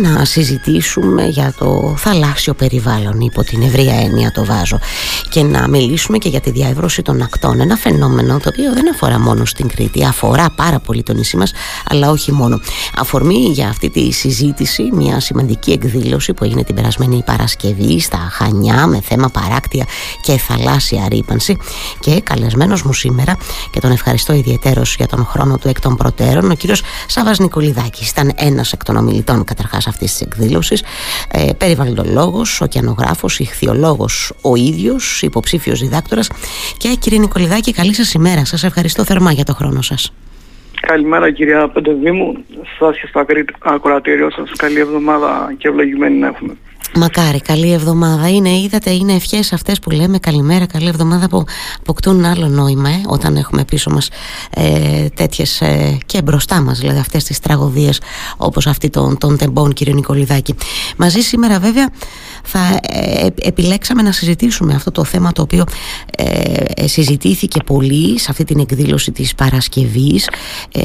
μπορούμε να συζητήσουμε για το θαλάσσιο περιβάλλον υπό την ευρεία έννοια το βάζω. Και να μιλήσουμε και για τη διαεύρωση των ακτών. Ένα φαινόμενο το οποίο δεν αφορά μόνο στην Κρήτη αφορά πάρα πολύ το νησί μας αλλά όχι μόνο. Αφορμή για αυτή τη συζήτηση μια σημαντική εκδήλωση που έγινε την περασμένη Παρασκευή στα Χανιά με θέμα παράκτια και θαλάσσια ρήπανση. Και καλεσμένος μου σήμερα και τον ευχαριστώ ιδιαίτερος για τον χρόνο του εκ των προτέρων ο κύριος Σάβας Νικολιδάκης ήταν ένας εκ των ομιλητών καταρχάς αυτής της εκδήλωσης ε, περιβαλλοντολόγος, ωκεανογράφος, ηχθιολόγος ο ίδιος, υποψήφιος διδάκτορας και κύριε Νικολιδάκη καλή σας ημέρα, σας ευχαριστώ θερμά για το χρόνο σας. Καλημέρα κυρία Πεντεβήμου, σας και στα ακροατήριο σας. Καλή εβδομάδα και ευλογημένη να έχουμε. Μακάρι, καλή εβδομάδα. Είναι, είδατε, είναι ευχές αυτές που λέμε καλημέρα, καλή εβδομάδα που αποκτούν άλλο νόημα ε, όταν έχουμε πίσω μας ε, τέτοιες ε, και μπροστά μας δηλαδή αυτές τις τραγωδίες όπως αυτή των, των τεμπών, κύριε Νικολιδάκη. Μαζί σήμερα, βέβαια, θα ε, επιλέξαμε να συζητήσουμε αυτό το θέμα το οποίο ε, συζητήθηκε πολύ σε αυτή την εκδήλωση της Παρασκευής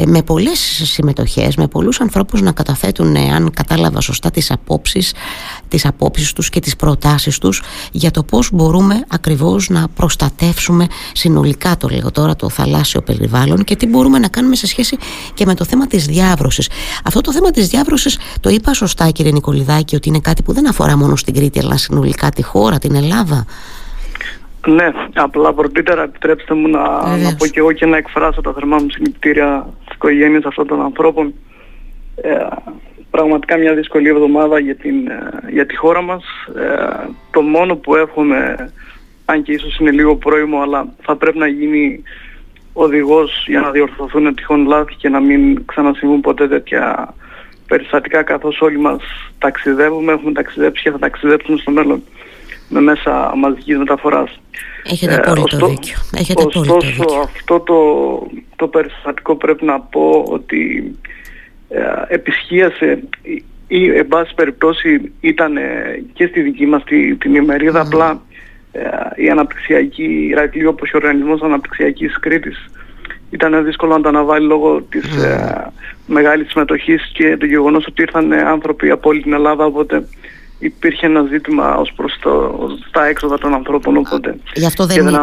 με πολλές συμμετοχές, με πολλούς ανθρώπους να καταθέτουν, αν κατάλαβα σωστά, τις απόψεις, τις απόψεις τους και τις προτάσεις τους για το πώς μπορούμε ακριβώς να προστατεύσουμε συνολικά το λέω τώρα το θαλάσσιο περιβάλλον και τι μπορούμε να κάνουμε σε σχέση και με το θέμα της διάβρωσης. Αυτό το θέμα της διάβρωσης το είπα σωστά κύριε Νικολιδάκη ότι είναι κάτι που δεν αφορά μόνο στην Κρήτη αλλά συνολικά τη χώρα, την Ελλάδα; Ναι, απλά πρωτήτερα επιτρέψτε μου να, να πω και εγώ και να εκφράσω τα θερμά μου συλληπιτήρια στις οικογένειες αυτών των ανθρώπων. Ε, πραγματικά μια δύσκολη εβδομάδα για, την, ε, για τη χώρα μας. Ε, το μόνο που έχουμε, αν και ίσως είναι λίγο πρόημο, αλλά θα πρέπει να γίνει οδηγός για να διορθωθούν τυχόν λάθη και να μην ξανασυμβούν ποτέ τέτοια περιστατικά καθώς όλοι μας ταξιδεύουμε, έχουμε ταξιδέψει και θα ταξιδέψουμε στο μέλλον με μέσα μαζικής μεταφοράς. Έχετε πολύ το δίκιο. Έχετε ωστόσο, δίκιο. αυτό το, το περιστατικό πρέπει να πω ότι ε, επισχύασε. Ή εν πάση περιπτώσει ήταν και στη δική μας τη, την ημερίδα. Απλά ε, η αναπτυξιακή Ηρακλή όπως ο Οργανισμός Αναπτυξιακής Κρήτης ήταν δύσκολο να τα αναβάλει λόγω της ε, μεγάλης συμμετοχής και το γεγονός ότι ήρθαν άνθρωποι από όλη την Ελλάδα οπότε υπήρχε ένα ζήτημα ως προς το, τα έξοδα των ανθρώπων οπότε Γι' αυτό δεν, δεν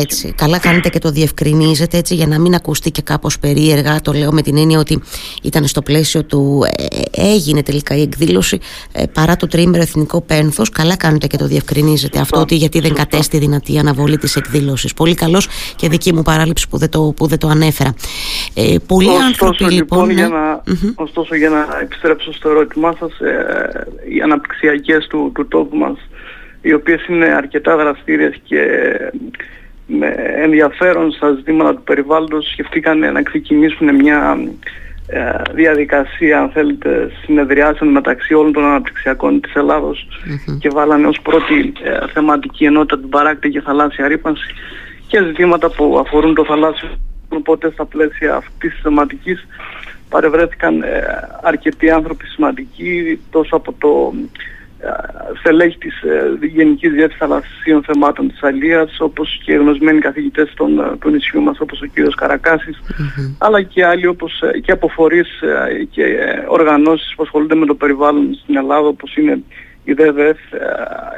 έτσι. Καλά κάνετε και το διευκρινίζετε έτσι για να μην ακουστεί και κάπως περίεργα. Το λέω με την έννοια ότι ήταν στο πλαίσιο του ε, ε, έγινε τελικά η εκδήλωση ε, παρά το τρίμερο εθνικό πένθος. Καλά κάνετε και το διευκρινίζετε αυτό ότι γιατί δεν κατέστη δυνατή η αναβολή της εκδήλωσης. Πολύ καλός και δική μου παράληψη που δεν το, που δεν το ανέφερα. Ε, πολλοί ωστόσο, άνθρωποι λοιπόν, λοιπόν για να, ωστόσο για να επιστρέψω στο ερώτημά σας ε, η αναπτυξιακή του, του τόπου μας οι οποίες είναι αρκετά δραστήριες και με ενδιαφέρον στα ζητήματα του περιβάλλοντος σκεφτήκαν να ξεκινήσουν μια ε, διαδικασία αν θέλετε συνεδριάσεων μεταξύ όλων των αναπτυξιακών της ελλαδος και βάλανε ως πρώτη ε, θεματική ενότητα την παράκτη και θαλάσσια ρήπανση και ζητήματα που αφορούν το θαλάσσιο. Οπότε στα πλαίσια αυτής της θεματικής παρευρέθηκαν ε, αρκετοί άνθρωποι σημαντικοί τόσο από το στελέχη της ε, Γενικής Διεύθυνσης Θαλασσίων Θεμάτων της Αλίας όπως και γνωσμένοι καθηγητές των, ε, του νησιού μας όπως ο κύριος αλλά και άλλοι όπως ε, και από φορείς και οργανώσεις που ασχολούνται με το περιβάλλον στην Ελλάδα όπως είναι η ΔΕΔΕΦ,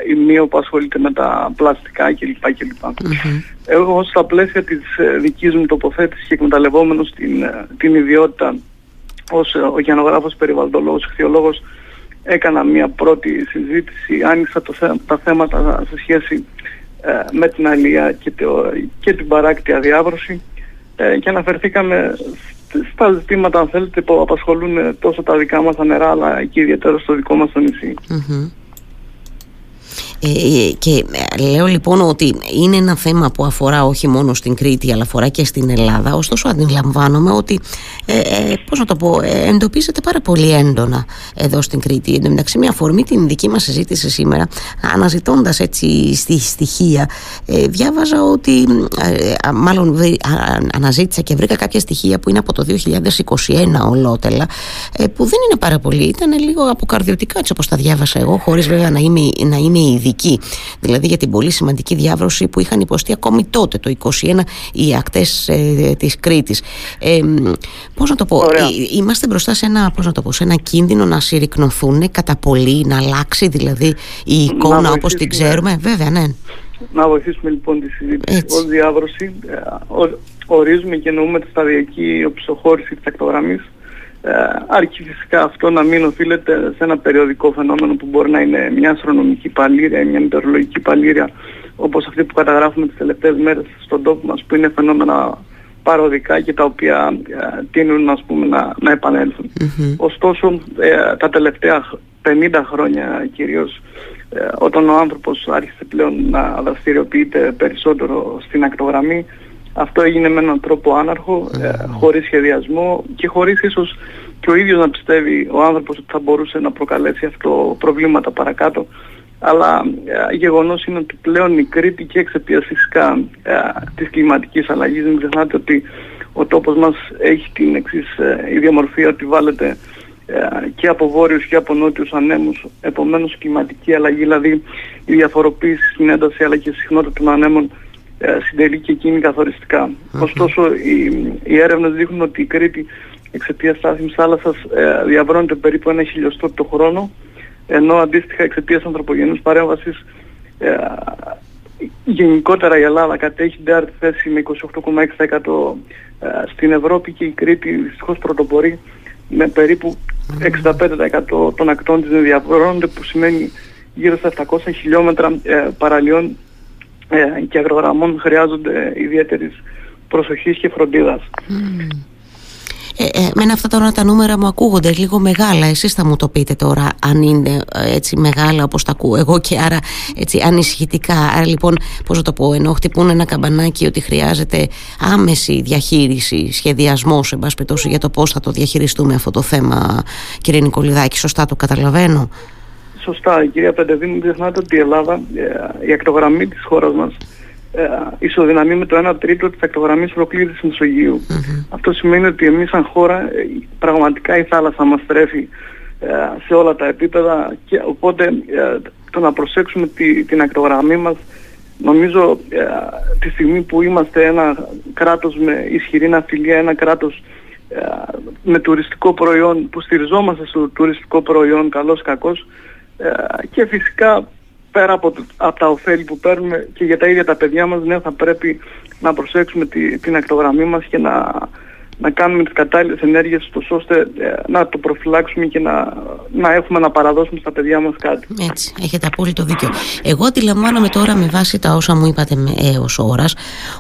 η ΜΙΟ που ασχολείται με τα πλαστικά κλπ. κλπ. Mm-hmm. Εγώ στα πλαίσια της δικής μου τοποθέτησης και εκμεταλλευόμενος την, την ιδιότητα ως ωκεανογράφος, περιβαλλοντολόγος, χθιολόγος έκανα μια πρώτη συζήτηση, άνοιξα το, τα θέματα σε σχέση ε, με την αλία και, το, και την παράκτια διάβρωση ε, και αναφερθήκαμε στα ζητήματα αν θέλετε που απασχολούν τόσο τα δικά μας τα νερά αλλά και ιδιαίτερα στο δικό μας το νησι ε, και λέω λοιπόν ότι είναι ένα θέμα που αφορά όχι μόνο στην Κρήτη αλλά αφορά και στην Ελλάδα. Ωστόσο αντιλαμβάνομαι ότι ε, ε, πώς να το πω, ε, εντοπίζεται πάρα πολύ έντονα εδώ στην Κρήτη. Εν τω μεταξύ μια αφορμή την δική μας συζήτηση σήμερα αναζητώντας έτσι στη στοιχεία ε, διάβαζα ότι ε, μάλλον αναζήτησα και βρήκα κάποια στοιχεία που είναι από το 2021 ολότελα που δεν είναι πάρα πολύ. Ήταν λίγο αποκαρδιωτικά έτσι όπως τα διάβασα εγώ χωρίς βέβαια να είμαι, να είμαι ειδικοί δηλαδή για την πολύ σημαντική διάβρωση που είχαν υποστεί ακόμη τότε το 21 οι ακτές ε, της Κρήτης. Ε, πώς να το πω είμαστε μπροστά σε ένα, πώς να το πω, σε ένα κίνδυνο να συρρυκνωθούν κατά πολύ να αλλάξει δηλαδή η εικόνα όπως την ξέρουμε. Βέβαια ναι. Να βοηθήσουμε λοιπόν τη συζήτηση. Ως διάβρωση. Ε, ορίζουμε και εννοούμε τη σταδιακή οπισθοχώρηση της ακτογραμμής ε, αρκεί φυσικά αυτό να μην οφείλεται σε ένα περιοδικό φαινόμενο που μπορεί να είναι μια αστρονομική παλήρια ή μια μετεωρολογική παλήρια όπως αυτή που καταγράφουμε τις τελευταίες μέρες στον τόπο μας που είναι φαινόμενα παροδικά και τα οποία ε, τείνουν ας πούμε, να, να επανελθουν Ωστόσο ε, τα τελευταία 50 χρόνια κυρίως ε, όταν ο άνθρωπος άρχισε πλέον να δραστηριοποιείται περισσότερο στην ακτογραμμή αυτό έγινε με έναν τρόπο άναρχο, ε, χωρίς σχεδιασμό και χωρίς ίσως και ο ίδιος να πιστεύει ο άνθρωπος ότι θα μπορούσε να προκαλέσει αυτό προβλήματα παρακάτω. Αλλά ε, γεγονός είναι ότι πλέον η Κρήτη και εξαιτίας φυσικά ε, της κλιματικής αλλαγής, μην ξεχνάτε ότι ο τόπος μας έχει την εξής ε, ιδιομορφία ότι βάλετε ε, και από βόρειους και από νότιους ανέμους. Επομένως κλιματική αλλαγή, δηλαδή η διαφοροποίηση στην ένταση αλλά και συχνότητα των ανέμων ε, συντελεί και εκείνη Ωστόσο οι, οι έρευνες δείχνουν ότι η Κρήτη εξαιτίας στάθμης θάλασσας ε, διαβρώνεται περίπου ένα χιλιοστό το χρόνο ενώ αντίστοιχα εξαιτίας ανθρωπογενούς παρέμβασης ε, γενικότερα η Ελλάδα κατέχει την τέταρτη θέση με 28,6% ε, στην Ευρώπη και η Κρήτη δυστυχώς πρωτοπορεί με περίπου 65% των ακτών της διαβρώνονται που σημαίνει γύρω στα 700 χιλιόμετρα ε, παραλίων ε, και αγρογραμμών χρειάζονται ιδιαίτερης προσοχής και φροντίδας. Mm. Ε, ε, μένα αυτά τώρα τα νούμερα μου ακούγονται λίγο μεγάλα. Εσείς θα μου το πείτε τώρα αν είναι ε, έτσι μεγάλα όπως τα ακούω εγώ και άρα έτσι ανησυχητικά. Άρα λοιπόν πώς θα το πω ενώ χτυπούν ένα καμπανάκι ότι χρειάζεται άμεση διαχείριση, σχεδιασμός σε πάση για το πώς θα το διαχειριστούμε αυτό το θέμα κύριε Νικολιδάκη. Σωστά το καταλαβαίνω; Σωστά, η κυρία Πεντεδίνη, μην ξεχνάτε ότι η Ελλάδα, ε, η ακτογραμμή της χώρας μας, ε, ισοδυναμεί με το 1 τρίτο της ακτογραμμής ολοκλήρης της μεσογειου Αυτό σημαίνει ότι εμείς σαν χώρα ε, πραγματικά η θάλασσα μας τρέφει σε όλα τα επίπεδα και οπότε το να προσέξουμε τη, την ακτογραμμή μας νομίζω τη στιγμή που είμαστε ένα κράτος με ισχυρή ναυτιλία, ένα κράτος με τουριστικό προϊόν που στηριζόμαστε στο τουριστικό προϊόν καλός κακός ε, και φυσικά πέρα από, από τα ωφέλη που παίρνουμε και για τα ίδια τα παιδιά μας ναι, θα πρέπει να προσέξουμε τη, την ακτογραμμή μας και να, να κάνουμε τις κατάλληλες ενέργειες ώστε ε, να το προφυλάξουμε και να, να έχουμε να παραδώσουμε στα παιδιά μας κάτι. Έτσι, έχετε απόλυτο δίκιο. Εγώ αντιλαμβάνομαι τώρα με βάση τα όσα μου είπατε έως ώρας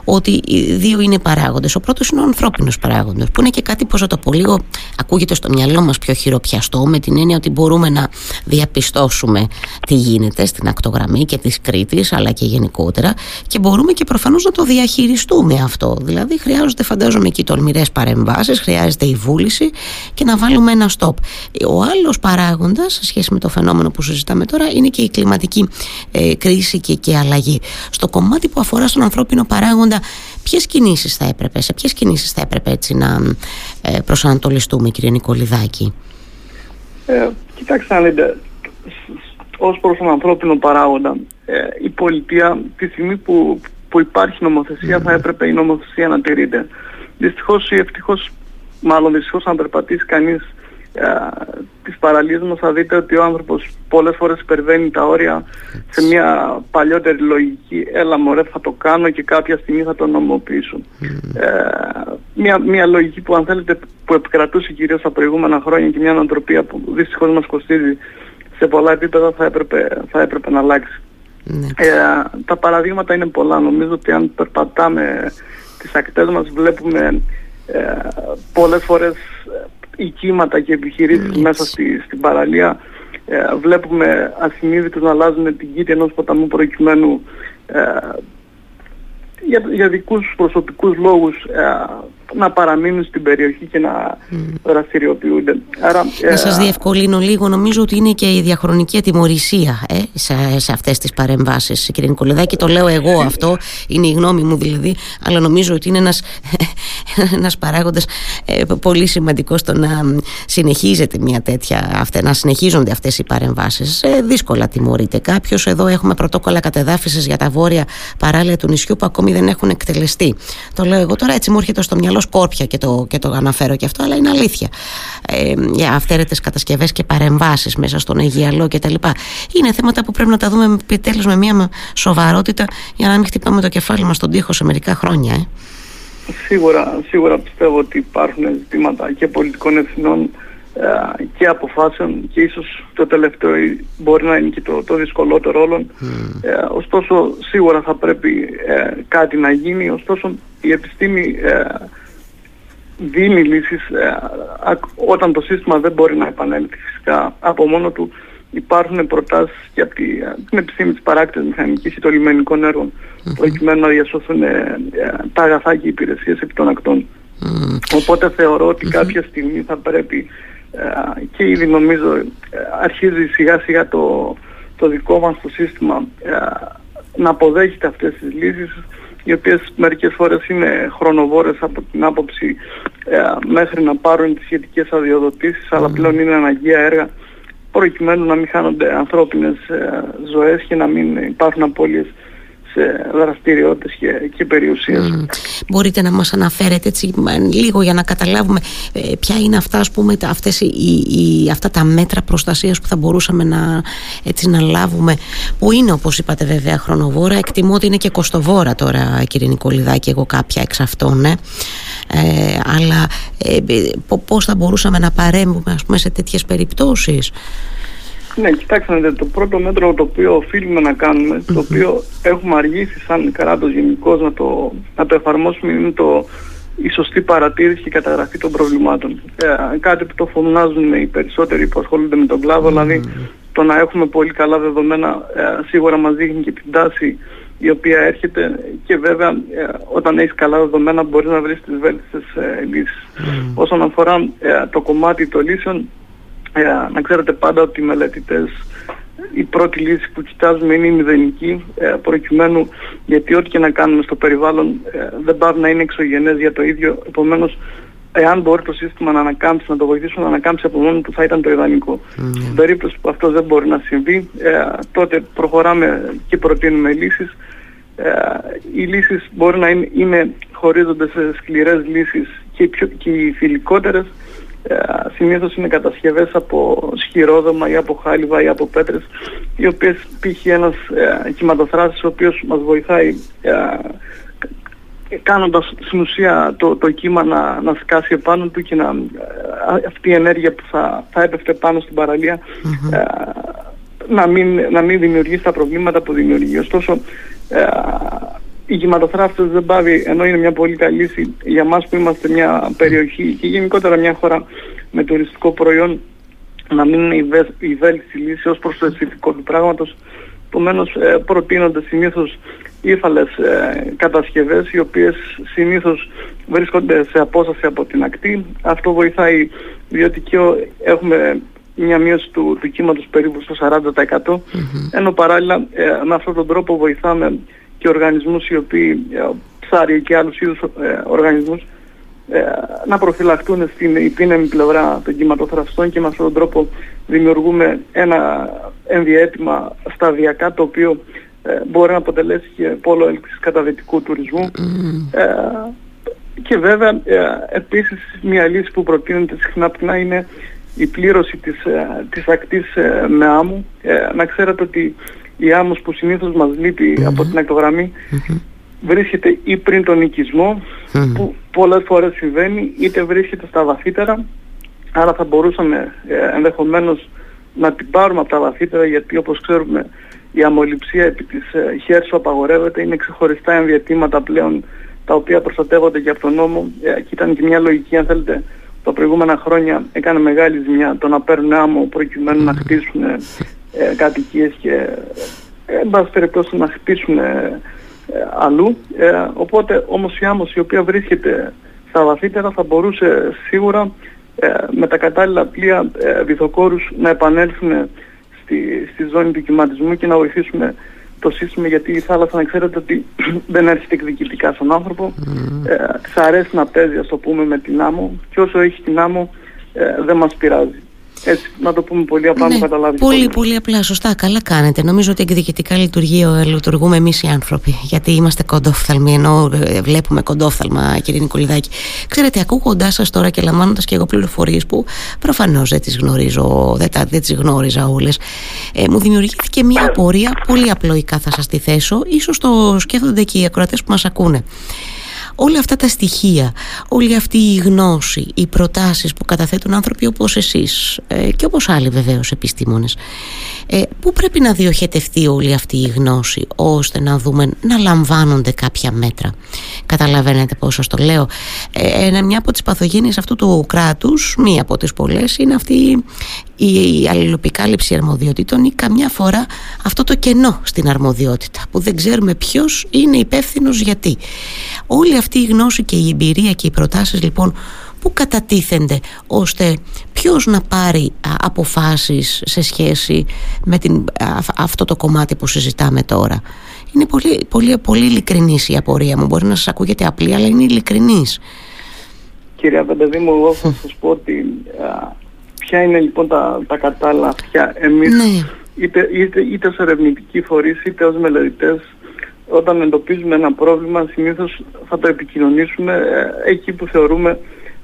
ότι οι δύο είναι παράγοντες. Ο πρώτος είναι ο ανθρώπινος παράγοντος που είναι και κάτι πως το πω λίγο ακούγεται στο μυαλό μας πιο χειροπιαστό με την έννοια ότι μπορούμε να διαπιστώσουμε τι γίνεται στην ακτογραμμή και της Κρήτης αλλά και γενικότερα και μπορούμε και προφανώς να το διαχειριστούμε αυτό. Δηλαδή χρειάζονται φαντάζομαι εκεί τολμηρές παρεμβάσεις, χρειάζεται η βούληση και να βάλουμε ένα stop. Ο άλλος παράγοντας σε σχέση με το φαινόμενο που συζητάμε τώρα είναι και η κλιματική ε, κρίση και, και αλλαγή. Στο κομμάτι που αφορά στον ανθρώπινο παράγοντα ποιες κινήσεις θα έπρεπε, σε ποιες κινήσεις θα έπρεπε έτσι να ε, προσανατολιστούμε κύριε Νικολιδάκη; Ε, κοιτάξτε να δείτε, ως προς τον ανθρώπινο παράγοντα ε, η πολιτεία τη στιγμή που, που υπάρχει νομοθεσία θα έπρεπε η νομοθεσία να τηρείται. Δυστυχώς ή ευτυχώς, μάλλον δυστυχώς αν περπατήσει κανείς ε, τις παραλίες μας θα δείτε ότι ο άνθρωπος πολλές φορές υπερβαίνει τα όρια σε μια παλιότερη λογική έλα μωρέ θα το κάνω και κάποια στιγμή θα το νομοποιήσω. Ε, μια, μια λογική που αν θέλετε που επικρατούσε κυρίως τα προηγούμενα χρόνια και μια νοοτροπία που δυστυχώς μας κοστίζει σε πολλά επίπεδα θα έπρεπε, θα έπρεπε να αλλάξει. Ναι. Ε, τα παραδείγματα είναι πολλά. Νομίζω ότι αν περπατάμε τις ακτές μας βλέπουμε ε, πολλές φορές ε, οικήματα και επιχειρήσεις μέσα στη, στην παραλία. Ε, βλέπουμε ασυνείδητους να αλλάζουν την κήτη ενός ποταμού προκειμένου ε, για, για δικούς προσωπικούς λόγους ε, να παραμείνουν στην περιοχή και να mm. δραστηριοποιούνται. Άρα, να σας διευκολύνω λίγο, νομίζω ότι είναι και η διαχρονική ατιμορρησία ε, σε, σε αυτές τις παρεμβάσεις κύριε Νικολεδάκη, το λέω εγώ αυτό, είναι η γνώμη μου δηλαδή, αλλά νομίζω ότι είναι ένας, ένας παράγοντας ε, πολύ σημαντικός στο να συνεχίζεται μια τέτοια, αυτέ, να συνεχίζονται αυτές οι παρεμβάσεις. Ε, δύσκολα τιμωρείται κάποιος. Εδώ έχουμε πρωτόκολλα κατεδάφισης για τα βόρεια παράλια του νησιού που ακόμη δεν έχουν εκτελεστεί. Το λέω εγώ τώρα έτσι μου έρχεται στο μυαλό σκόρπια και το, και το αναφέρω και αυτό, αλλά είναι αλήθεια. Ε, για αυθαίρετες κατασκευές και παρεμβάσεις μέσα στον Αιγιαλό κτλ. Είναι θέματα που πρέπει να τα δούμε επιτέλου με μια σοβαρότητα για να μην χτυπάμε το κεφάλι μας στον τοίχο σε μερικά χρόνια. Ε. Σίγουρα, σίγουρα πιστεύω ότι υπάρχουν ζητήματα και πολιτικών ευθυνών ε, και αποφάσεων και ίσως το τελευταίο μπορεί να είναι και το, το δυσκολότερο όλων. Ε, ωστόσο σίγουρα θα πρέπει ε, κάτι να γίνει, ωστόσο η επιστήμη δίνει λύσεις όταν το σύστημα δεν μπορεί να επανέλθει φυσικά. Από μόνο του υπάρχουν προτάσεις και από την επιστήμη της παράκτησης μηχανικής ή των λιμενικών έργων προκειμένου να διασώθουν τα αγαθά και οι υπηρεσίες επί των ακτών. Οπότε θεωρώ ότι κάποια στιγμή θα πρέπει ε, και ήδη νομίζω ε, αρχίζει σιγά σιγά το, το δικό μας το σύστημα ε, να αποδέχεται αυτές τις λύσεις οι οποίες μερικές φορές είναι χρονοβόρες από την άποψη μέχρι να πάρουν τις σχετικές αδειοδοτήσεις αλλά πλέον είναι αναγκαία έργα προκειμένου να μην χάνονται ανθρώπινες ζωές και να μην υπάρχουν απώλειες σε δραστηριότητες και, και περιουσίες. Μπορείτε να μας αναφέρετε έτσι λίγο για να καταλάβουμε ε, ποια είναι αυτά, ας πούμε, αυτές οι, αυτά τα μέτρα προστασίας που θα μπορούσαμε να, έτσι, να λάβουμε που είναι όπως είπατε βέβαια χρονοβόρα εκτιμώ ότι είναι και κοστοβόρα τώρα κύριε Νικολιδάκη εγώ κάποια εξ αυτών ε. Ε, αλλά ε, πώς θα μπορούσαμε να παρέμβουμε ας πούμε σε τέτοιες περιπτώσεις; Ναι, κοιτάξτε, το πρώτο μέτρο το οποίο οφείλουμε να κάνουμε, το οποίο έχουμε αργήσει σαν κράτος γενικώς να το, να το εφαρμόσουμε, είναι το, η σωστή παρατήρηση και καταγραφή των προβλημάτων. Ε, κάτι που το φωνάζουν οι περισσότεροι που ασχολούνται με τον κλάδο, δηλαδή το να έχουμε πολύ καλά δεδομένα ε, σίγουρα μας δείχνει και την τάση η οποία έρχεται και βέβαια ε, όταν έχεις καλά δεδομένα μπορείς να βρεις τις βέλτιστες ε, λύσεις. Όσον αφορά ε, το κομμάτι των λύσεων, ε, να ξέρετε πάντα ότι οι μελετητές η πρώτη λύση που κοιτάζουμε είναι η μηδενική ε, προκειμένου γιατί ό,τι και να κάνουμε στο περιβάλλον ε, δεν πάει να είναι εξωγενές για το ίδιο επομένως εάν μπορεί το σύστημα να ανακάμψει, να το βοηθήσουμε να ανακάμψει από μόνο του θα ήταν το ιδανικό. Mm. Στην περίπτωση που αυτό δεν μπορεί να συμβεί τότε προχωράμε και προτείνουμε λύσεις οι λύσεις μπορεί να είναι, είναι χωρίζονται σε σκληρές λύσεις και, πιο, και οι φιλικότερες ε, συνήθως είναι κατασκευές από σχηρόδομα ή από χάλιβα ή από πέτρες οι οποίες π.χ. ένας ε, κυματοθράσης ο οποίος μας βοηθάει ε, κάνοντας στην ουσία το, το κύμα να, να σκάσει επάνω του και να, ε, αυτή η ενέργεια που θα, θα έπεφτε πάνω στην παραλια ε, να, μην, να μην δημιουργήσει τα προβλήματα που δημιουργεί. Ωστόσο, οι γηματοθράφτες δεν πάβει, ενώ είναι μια πολύ καλή λύση για μας που είμαστε μια περιοχή και γενικότερα μια χώρα με τουριστικό προϊόν να μην είναι η βέλτιστη λύση ως προς το αισθητικό του πράγματος. Επομένως ε, προτείνονται συνήθως ύφαλες ε, κατασκευές οι οποίες συνήθως βρίσκονται σε απόσταση από την ακτή. Αυτό βοηθάει διότι και έχουμε μια μείωση του, του κύματος περίπου στο 40% ενώ παράλληλα ε, με αυτόν τον τρόπο βοηθάμε και οργανισμούς οι οποίοι, ε, ψάρια και άλλους είδους ε, οργανισμούς, ε, να προφυλαχτούν στην υπήνεμη πλευρά των κυματοθραυστών και με αυτόν τον τρόπο δημιουργούμε ένα ενδιέτημα σταδιακά το οποίο μπορεί να αποτελέσει και πόλο έλξης καταδετικού τουρισμού. και βέβαια επίσης μια λύση που προτείνεται συχνά πτυνά είναι η πλήρωση της, της ακτής με άμμου. να ξέρετε ότι η άμμος που συνήθως μας λειπει από την ακτογραμμη βρίσκεται ή πριν τον οικισμό που πολλές φορές συμβαίνει είτε βρίσκεται στα βαθύτερα άρα θα μπορούσαμε ε, ενδεχομένως να την πάρουμε από τα βαθύτερα γιατί όπως ξέρουμε η αμολυψία επί της ε, χέρσου απαγορεύεται είναι ξεχωριστά ενδιατήματα πλέον τα οποία προστατεύονται και από τον νόμο. Ε, και ήταν και μια λογική αν θέλετε τα προηγούμενα χρόνια έκανε μεγάλη ζημιά το να παίρνουν άμμο προκειμένου να χτίσουν ε, κατοικίες και ε, εν πάση περιπτώσει να χτίσουν ε, αλλού. οπότε όμως η άμμος η οποία βρίσκεται σε στα βαθύτερα θα μπορούσε σίγουρα ε, με τα κατάλληλα πλοία ε, βυθοκόρους να επανέλθουν στη, στη ζώνη του κυματισμού και να βοηθήσουμε το σύστημα γιατί η θάλασσα να ξέρετε ότι δεν έρχεται εκδικητικά στον άνθρωπο mm. ε, της αρέσει να παίζει ας το πούμε με την άμμο και όσο έχει την άμμο ε, δεν μας πειράζει έτσι, να το πούμε πολύ απλά, ναι, καταλάβεις. Πολύ, πολύ απλά. Σωστά, καλά κάνετε. Νομίζω ότι εκδικητικά λειτουργεί, λειτουργούμε εμείς οι άνθρωποι. Γιατί είμαστε κοντόφθαλμοι, ενώ ε, βλέπουμε κοντόφθαλμα, κύριε Νικολιδάκη. Ξέρετε, ακούγοντάς σας τώρα και λαμβάνοντας και εγώ πληροφορίες που προφανώς δεν τις γνωρίζω, δεν, δεν τις γνώριζα όλες, ε, μου δημιουργήθηκε μια απορία. Πολύ απλοϊκά θα σας τη θέσω. σω το σκέφτονται και οι ακροατές που μας ακούνε όλα αυτά τα στοιχεία, όλη αυτή η γνώση, οι προτάσεις που καταθέτουν άνθρωποι όπως εσείς ε, και όπως άλλοι βεβαίως επιστήμονες ε, πού πρέπει να διοχετευτεί όλη αυτή η γνώση ώστε να δούμε να λαμβάνονται κάποια μέτρα. Καταλαβαίνετε πώς σας το λέω. Ε, μια από τις παθογένειες αυτού του κράτους μία από τις πολλές είναι αυτή η αλληλοπικάλυψη αρμοδιοτήτων ή καμιά φορά αυτό το κενό στην αρμοδιότητα που δεν ξέρουμε ποιος είναι υπεύθυνος γιατί. Όλη αυτή η γνώση και η εμπειρία και οι προτάσεις λοιπόν που κατατίθενται ώστε ποιος να πάρει αποφάσεις σε σχέση με την, αυτό το κομμάτι που συζητάμε τώρα. Είναι πολύ, πολύ, πολύ ειλικρινής η απορία μου. Μπορεί να σας ακούγεται απλή, αλλά είναι ειλικρινής. Κυρία Πεντεδήμου, εγώ θα σας πω ότι ποια είναι λοιπόν τα, τα κατάλληλα αυτιά. Εμείς ναι. είτε, είτε, είτε ως ερευνητικοί φορείς είτε ως μελετητές όταν εντοπίζουμε ένα πρόβλημα συνήθως θα το επικοινωνήσουμε ε, εκεί που θεωρούμε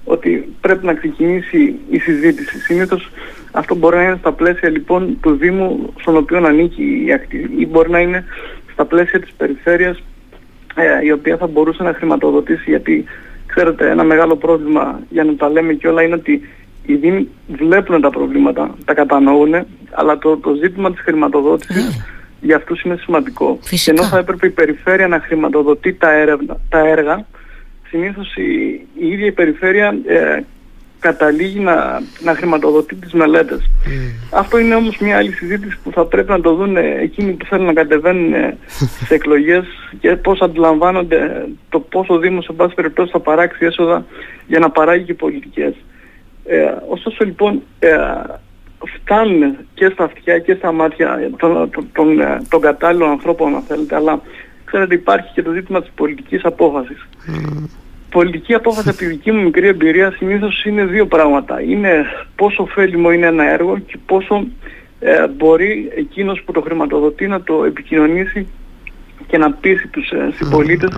ότι πρέπει να ξεκινήσει η συζήτηση. Συνήθως αυτό μπορεί να είναι στα πλαίσια λοιπόν του Δήμου στον οποίο ανήκει η ακτή ή μπορεί να είναι στα πλαίσια της περιφέρειας ε, η οποία θα μπορούσε να χρηματοδοτήσει γιατί ξέρετε ένα μεγάλο πρόβλημα για να τα λέμε και όλα είναι ότι οι Δήμοι βλέπουν τα προβλήματα, τα κατανοούν, αλλά το, το ζήτημα της χρηματοδότησης yeah. για αυτούς είναι σημαντικό. Φυσικά. ενώ θα έπρεπε η περιφέρεια να χρηματοδοτεί τα, έρευνα, τα έργα, συνήθως η, η ίδια η περιφέρεια ε, καταλήγει να, να χρηματοδοτεί τις μελέτες. Mm. Αυτό είναι όμως μια άλλη συζήτηση που θα πρέπει να το δουν εκείνοι που θέλουν να κατεβαίνουν σε εκλογές και πώς αντιλαμβάνονται το πόσο ο Δήμος σε πάση περιπτώσει θα παράξει έσοδα για να παράγει και πολιτικές. Ε, ωστόσο λοιπόν ε, φτάνουν και στα αυτιά και στα μάτια των, των, ε, των, κατάλληλων ανθρώπων αν θέλετε, αλλά ξέρετε υπάρχει και το ζήτημα της πολιτικής απόφασης. Mm. Πολιτική απόφαση από τη δική μου μικρή εμπειρία συνήθως είναι δύο πράγματα. Είναι πόσο ωφέλιμο είναι ένα έργο και πόσο ε, μπορεί εκείνος που το χρηματοδοτεί να το επικοινωνήσει και να πείσει τους ε, συμπολίτες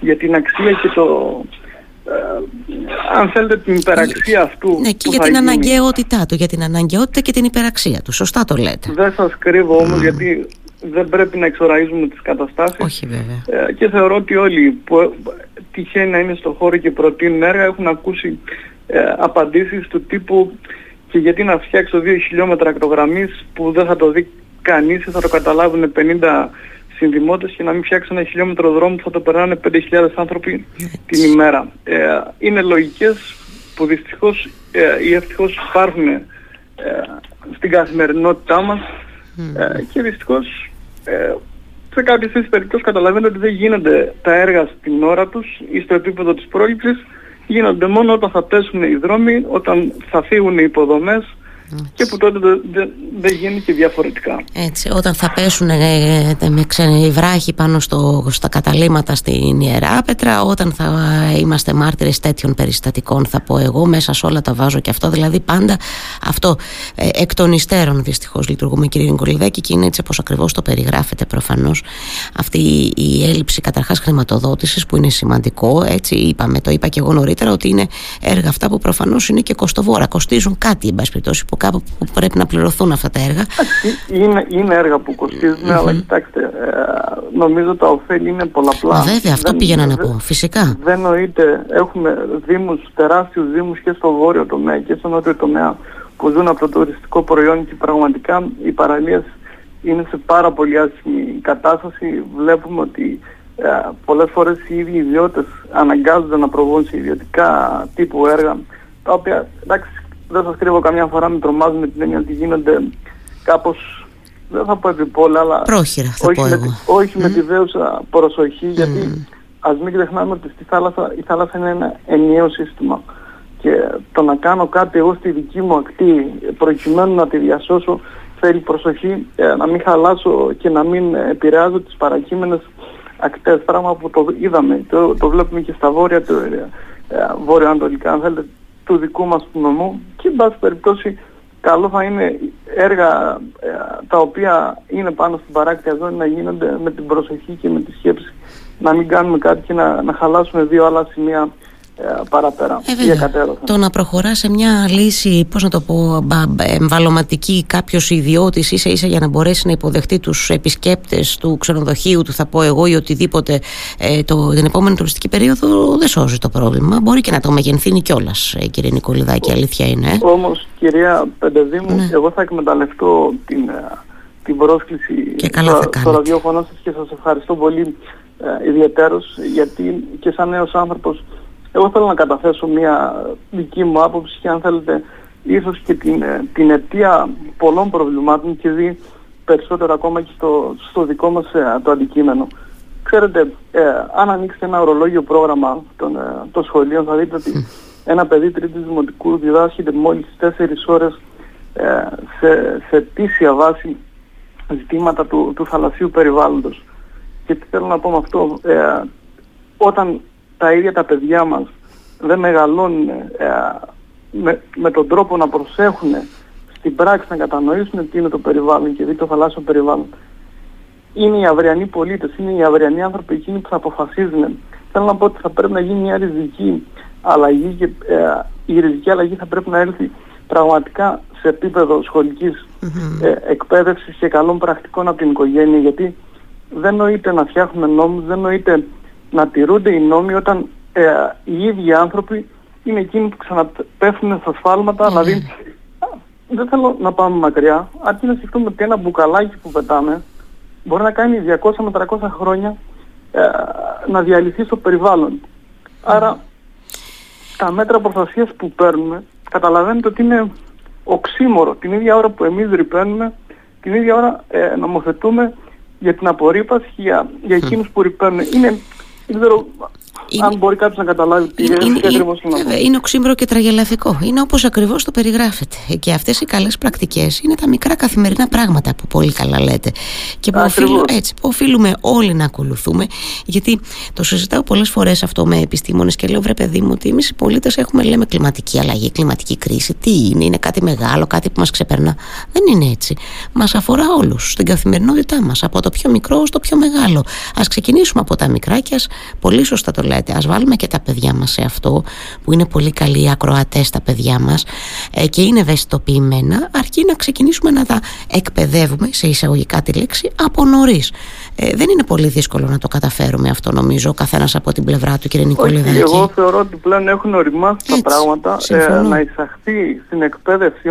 για την αξία και το, ε, αν θέλετε την υπεραξία αυτού Ναι και για την γίνει. αναγκαιότητά του, για την αναγκαιότητα και την υπεραξία του, σωστά το λέτε. Δεν σας κρύβω όμως γιατί δεν πρέπει να εξοραίζουμε τις καταστάσεις. Όχι βέβαια. Ε, και θεωρώ ότι όλοι που τυχαίνει να είναι στο χώρο και προτείνουν έργα έχουν ακούσει ε, απαντήσεις του τύπου και γιατί να φτιάξω 2 χιλιόμετρα ακτογραμμής που δεν θα το δει κανείς θα το καταλάβουν 50 συνδημότες και να μην φτιάξουν ένα χιλιόμετρο δρόμο που θα το περνάνε 5.000 άνθρωποι την ημέρα. Ε, είναι λογικές που δυστυχώς ε, ή ευτυχώς υπάρχουν ε, στην καθημερινότητά μας. Ε, και δυστυχώς ε, σε κάποιες θέσεις περιπτώσεις καταλαβαίνετε ότι δεν γίνονται τα έργα στην ώρα τους ή στο επίπεδο της πρόληψης. Γίνονται μόνο όταν θα πέσουν οι δρόμοι, όταν θα φύγουν οι υποδομές και που τότε δεν δε, γίνει και διαφορετικά. Έτσι, όταν θα πέσουν ε, με ξένοι βράχοι πάνω στο, στα καταλήμματα στην Ιερά Πέτρα, όταν θα είμαστε μάρτυρες τέτοιων περιστατικών, θα πω εγώ, μέσα σε όλα τα βάζω και αυτό. Δηλαδή, πάντα αυτό ε, εκ των υστέρων δυστυχώς λειτουργούμε, κύριε Νικολιδάκη, και είναι έτσι όπως ακριβώς το περιγράφεται προφανώς. Αυτή η, η έλλειψη καταρχάς χρηματοδότησης που είναι σημαντικό, έτσι είπαμε, το είπα και εγώ νωρίτερα, ότι είναι έργα αυτά που προφανώς είναι και κοστοβόρα, κοστίζουν κάτι, εν πάση περιπτώσει, που κάπου που πρέπει να πληρωθούν αυτά τα έργα. Είναι, είναι έργα που κοστίζουν, αλλά κοιτάξτε, ε, νομίζω τα ωφέλη είναι πολλαπλά. Βέβαια, αυτό δεν, πήγαινα να πω, φυσικά. Δεν νοείται, έχουμε δήμους, τεράστιους δήμους και στο βόρειο τομέα και στο νότιο τομέα που ζουν από το τουριστικό προϊόν και πραγματικά οι παραλίες είναι σε πάρα πολύ άσχημη κατάσταση. Βλέπουμε ότι ε, πολλές φορές οι ίδιοι ιδιώτες αναγκάζονται να προβούν σε ιδιωτικά τύπου έργα τα οποία εντάξει δεν σας κρύβω καμιά φορά με τρομάζουν με την έννοια ότι γίνονται κάπως δεν θα πω επιπόλαια αλλά Πρόχειρα, θα όχι, πω με, εγώ. όχι mm. με τη δέουσα προσοχή mm. γιατί ας μην ξεχνάμε ότι στη θάλασσα, η θάλασσα είναι ένα ενιαίο σύστημα και το να κάνω κάτι εγώ στη δική μου ακτή προκειμένου να τη διασώσω θέλει προσοχή ε, να μην χαλάσω και να μην επηρεάζω τις παρακείμενες ακτές πράγμα που το είδαμε το, το βλέπουμε και στα βόρεια το, ε, βόρειο-ανατολικά αν θέλετε του δικού μας του νομού και εν πάση περιπτώσει καλό θα είναι έργα ε, τα οποία είναι πάνω στην παράκτια ζώνη να γίνονται με την προσοχή και με τη σκέψη να μην κάνουμε κάτι και να, να χαλάσουμε δύο άλλα σημεία ε, παραπέρα ε, Το να προχωράς σε μια λύση, πώς να το πω, εμβαλωματική κάποιος ιδιώτης ίσα ίσα για να μπορέσει να υποδεχτεί τους επισκέπτες του ξενοδοχείου, του θα πω εγώ ή οτιδήποτε ε, το, την επόμενη τουριστική περίοδο, δεν σώζει το πρόβλημα. Μπορεί και να το μεγενθύνει κιόλας, ε, κύριε Νικολιδάκη, αλήθεια είναι. Όμως, κυρία Πεντεδήμου, ναι. εγώ θα εκμεταλλευτώ την, ε, την πρόσκληση και καλά στο, στο ραδιόφωνο σας και σας ευχαριστώ πολύ ε, ιδιαίτερος γιατί και σαν νέος άνθρωπος εγώ θέλω να καταθέσω μια δική μου άποψη και αν θέλετε ίσως και την, ε, την αιτία πολλών προβλημάτων και δει περισσότερο ακόμα και στο, στο δικό μας ε, το αντικείμενο. Ξέρετε, ε, αν ανοίξετε ένα ορολόγιο πρόγραμμα των, ε, των σχολείων θα δείτε ότι ένα παιδί τρίτης δημοτικού διδάσκεται μόλις 4 ώρες ε, σε, σε τήσια βάση ζητήματα του, του θαλασσίου περιβάλλοντος. Και τι θέλω να πω με αυτό, όταν τα ίδια τα παιδιά μας δεν μεγαλώνουν ε, με, με τον τρόπο να προσέχουν στην πράξη να κατανοήσουν τι είναι το περιβάλλον και δει το θαλάσσιο περιβάλλον. Είναι οι αυριανοί πολίτες, είναι οι αυριανοί άνθρωποι εκείνοι που θα αποφασίζουν. Θέλω να πω ότι θα πρέπει να γίνει μια ριζική αλλαγή και ε, η ριζική αλλαγή θα πρέπει να έλθει πραγματικά σε επίπεδο σχολικής ε, εκπαίδευσης και καλών πρακτικών από την οικογένεια γιατί δεν νοείται να φτιάχνουμε νόμους, δεν νοείται να τηρούνται οι νόμοι όταν ε, οι ίδιοι άνθρωποι είναι εκείνοι που ξαναπέφτουν στα σφάλματα, mm. δηλαδή δεν θέλω να πάμε μακριά, αρκεί να σκεφτούμε ότι ένα μπουκαλάκι που πετάμε μπορεί να κάνει 200 με 300 χρόνια ε, να διαλυθεί στο περιβάλλον. Άρα τα μέτρα προστασίας που παίρνουμε καταλαβαίνετε ότι είναι οξύμορο. Την ίδια ώρα που εμείς ρηπαίνουμε, την ίδια ώρα ε, νομοθετούμε για την απορρίπαση για, για εκείνους που ρηπαίνουν. Είναι δεν ξέρω είναι... αν μπορεί κάποιος να καταλάβει τι είναι, είναι, ακριβώς είναι. Είναι οξύμβρο και τραγελαφικό. Είναι όπως ακριβώς το περιγράφετε. Και αυτές οι καλές πρακτικές είναι τα μικρά καθημερινά πράγματα που πολύ καλά λέτε. Και που, οφείλουμε, έτσι, που οφείλουμε όλοι να ακολουθούμε. Γιατί το συζητάω πολλές φορές αυτό με επιστήμονες και λέω, βρε παιδί μου, ότι εμείς οι πολίτες έχουμε, λέμε, κλιματική αλλαγή, κλιματική κρίση. Τι είναι, είναι κάτι μεγάλο, κάτι που μας ξεπερνά. Δεν είναι έτσι. Μας αφορά όλους στην καθημερινότητά μας, από το πιο μικρό στο πιο μεγάλο. Α ξεκινήσουμε από τα μικρά και πολύ σωστά το λέτε, ας βάλουμε και τα παιδιά μας σε αυτό που είναι πολύ καλοί ακροατές τα παιδιά μας ε, και είναι ευαισθητοποιημένα αρκεί να ξεκινήσουμε να τα εκπαιδεύουμε σε εισαγωγικά τη λέξη από νωρίς. Ε, δεν είναι πολύ δύσκολο να το καταφέρουμε αυτό νομίζω ο καθένας από την πλευρά του κύριε Νικολίδακη. Εγώ θεωρώ ότι πλέον έχουν οριμάσει τα πράγματα ε, να εισαχθεί στην εκπαίδευση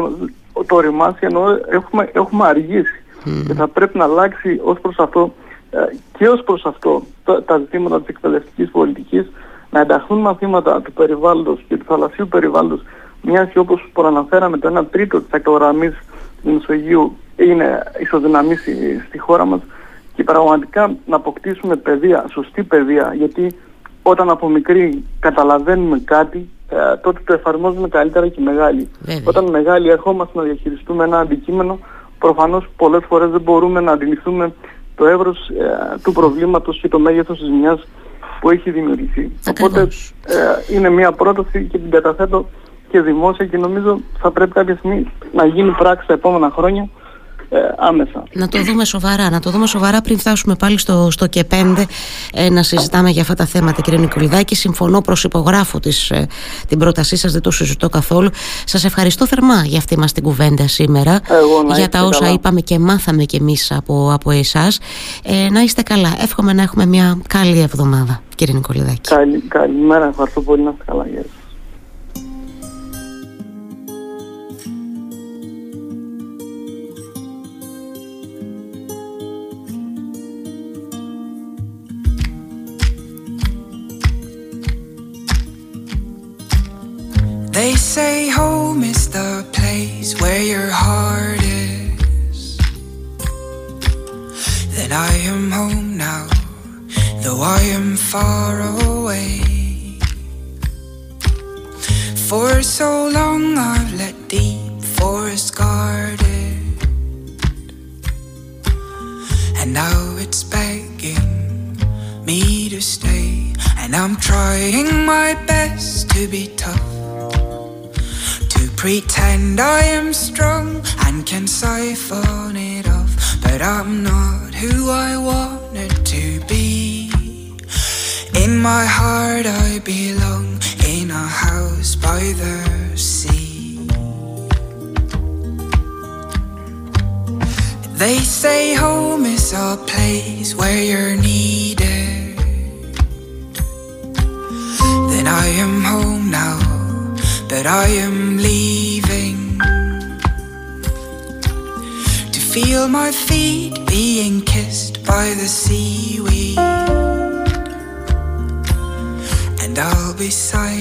το οριμάσει ενώ έχουμε, έχουμε αργήσει και θα πρέπει να αλλάξει ως προς αυτό ε, και ως προς αυτό τα ζητήματα της εκπαιδευτικής πολιτικής να ενταχθούν μαθήματα του περιβάλλοντος και του θαλασσίου περιβάλλοντος μιας και όπως προαναφέραμε το 1 τρίτο της ακτογραμμής του Μεσογείου είναι ισοδυναμίσει στη χώρα μας και πραγματικά να αποκτήσουμε παιδεία, σωστή παιδεία γιατί όταν από μικρή καταλαβαίνουμε κάτι ε, τότε το εφαρμόζουμε καλύτερα και μεγάλοι. Όταν μεγάλοι ερχόμαστε να διαχειριστούμε ένα αντικείμενο προφανώς πολλές φορές δεν μπορούμε να αντιληφθούμε το εύρος ε, του προβλήματος και το μέγεθος της ζημιάς που έχει δημιουργηθεί. Οπότε ε, είναι μια πρόταση και την καταθέτω και δημόσια και νομίζω θα πρέπει κάποια στιγμή να γίνει πράξη τα επόμενα χρόνια ε, άμεσα. Να το δούμε σοβαρά, να το δούμε σοβαρά πριν φτάσουμε πάλι στο, στο και πέντε ε, να συζητάμε για αυτά τα θέματα κύριε Νικολιδάκη. Συμφωνώ, προσυπογράφω τις, ε, την πρότασή σας, δεν το συζητώ καθόλου. Σας ευχαριστώ θερμά για αυτή μας την κουβέντα σήμερα, για τα όσα είπαμε και μάθαμε κι εμείς από, από εσάς. Ε, να είστε καλά, εύχομαι να έχουμε μια καλή εβδομάδα κύριε Νικολιδάκη. Καλη, καλημέρα, ευχαριστώ πολύ να είστε καλά. They trying my best to be tough, to pretend I am strong and can siphon it off, but I'm not who I wanted to be. In my heart, I belong in a house by the sea. They say home is a place where you're needed. I am home now, but I am leaving to feel my feet being kissed by the seaweed. And I'll be silent